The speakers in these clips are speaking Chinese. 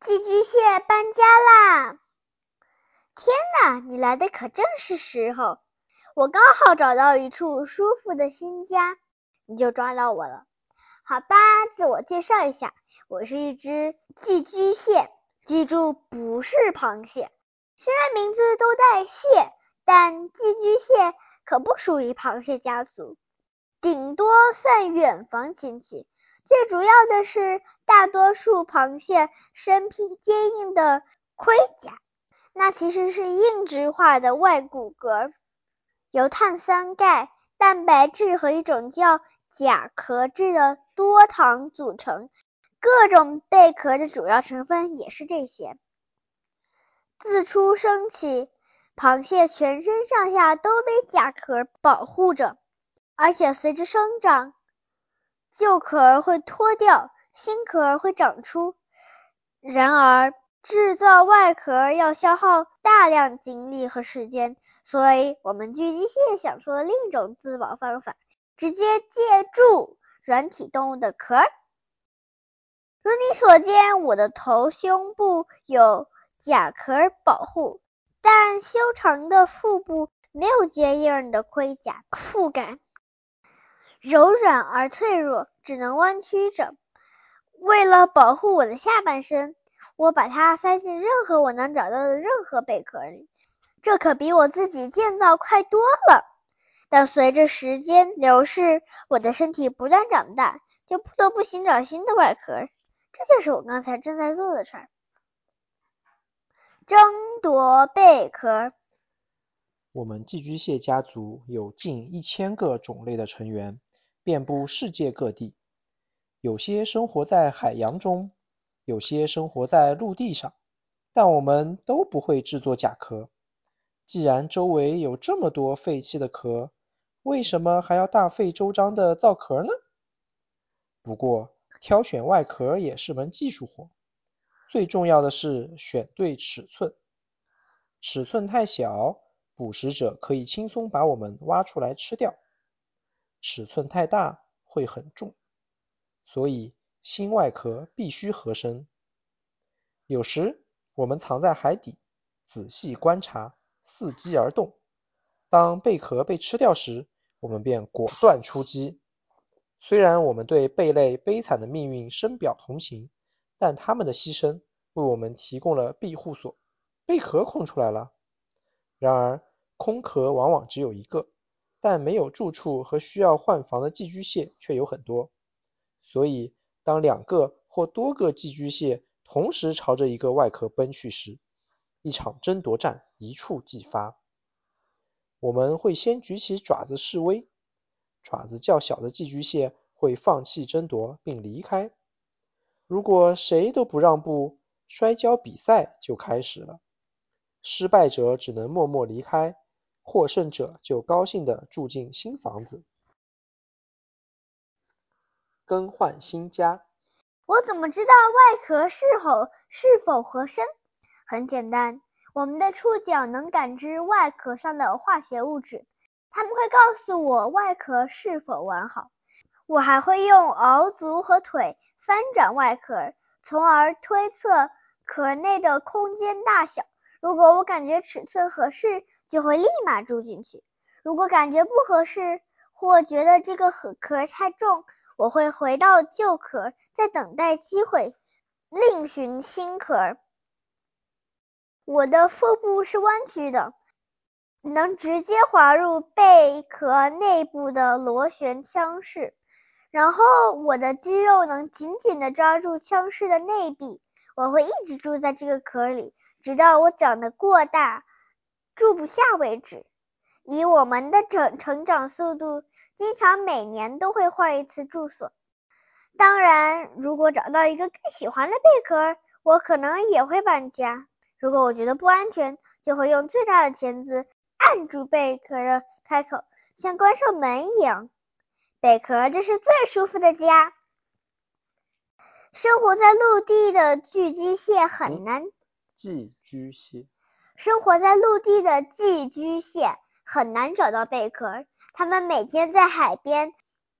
寄居蟹搬家啦！天哪，你来的可正是时候，我刚好找到一处舒服的新家，你就抓到我了。好吧，自我介绍一下，我是一只寄居蟹，记住不是螃蟹。虽然名字都带蟹，但寄居蟹可不属于螃蟹家族，顶多算远房亲戚。最主要的是，大多数螃蟹身披坚硬的盔甲，那其实是硬质化的外骨骼，由碳酸钙、蛋白质和一种叫甲壳质的多糖组成。各种贝壳的主要成分也是这些。自出生起，螃蟹全身上下都被甲壳保护着，而且随着生长。旧壳会脱掉，新壳会长出。然而，制造外壳要消耗大量精力和时间，所以我们巨机蟹想出了另一种自保方法：直接借助软体动物的壳。如你所见，我的头、胸部有甲壳保护，但修长的腹部没有坚硬的盔甲覆盖。柔软而脆弱，只能弯曲着。为了保护我的下半身，我把它塞进任何我能找到的任何贝壳里，这可比我自己建造快多了。但随着时间流逝，我的身体不断长大，就不得不寻找新的外壳。这就是我刚才正在做的事儿——争夺贝壳。我们寄居蟹家族有近一千个种类的成员。遍布世界各地，有些生活在海洋中，有些生活在陆地上，但我们都不会制作甲壳。既然周围有这么多废弃的壳，为什么还要大费周章的造壳呢？不过，挑选外壳也是门技术活，最重要的是选对尺寸。尺寸太小，捕食者可以轻松把我们挖出来吃掉。尺寸太大会很重，所以新外壳必须合身。有时我们藏在海底，仔细观察，伺机而动。当贝壳被吃掉时，我们便果断出击。虽然我们对贝类悲惨的命运深表同情，但他们的牺牲为我们提供了庇护所。贝壳空出来了，然而空壳往往只有一个。但没有住处和需要换房的寄居蟹却有很多，所以当两个或多个寄居蟹同时朝着一个外壳奔去时，一场争夺战一触即发。我们会先举起爪子示威，爪子较小的寄居蟹会放弃争夺并离开。如果谁都不让步，摔跤比赛就开始了，失败者只能默默离开。获胜者就高兴地住进新房子，更换新家。我怎么知道外壳是否是否合身？很简单，我们的触角能感知外壳上的化学物质，他们会告诉我外壳是否完好。我还会用螯足和腿翻转外壳，从而推测壳内的空间大小。如果我感觉尺寸合适，就会立马住进去；如果感觉不合适，或觉得这个壳太重，我会回到旧壳，再等待机会，另寻新壳。我的腹部是弯曲的，能直接滑入贝壳内部的螺旋腔室，然后我的肌肉能紧紧地抓住腔室的内壁。我会一直住在这个壳里。直到我长得过大，住不下为止。以我们的成成长速度，经常每年都会换一次住所。当然，如果找到一个更喜欢的贝壳，我可能也会搬家。如果我觉得不安全，就会用最大的钳子按住贝壳的开口，像关上门一样。贝壳，这是最舒服的家。生活在陆地的巨机蟹很难。寄居蟹生活在陆地的寄居蟹很难找到贝壳，它们每天在海边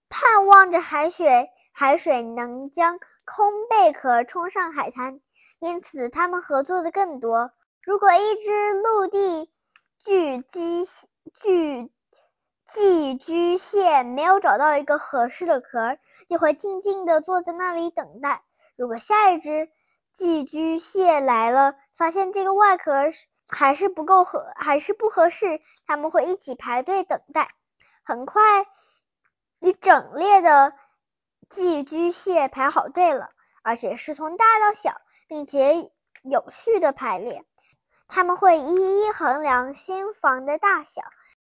盼望着海水海水能将空贝壳冲上海滩，因此它们合作的更多。如果一只陆地寄居寄寄居蟹没有找到一个合适的壳，就会静静地坐在那里等待。如果下一只寄居蟹来了，发现这个外壳还是不够合，还是不合适，它们会一起排队等待。很快，一整列的寄居蟹排好队了，而且是从大到小，并且有序的排列。他们会一一衡量新房的大小。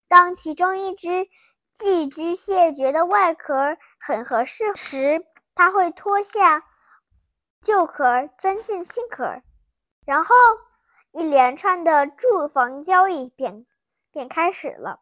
当其中一只寄居蟹觉得外壳很合适时，它会脱下旧壳，钻进新壳，然后一连串的住房交易便便开始了。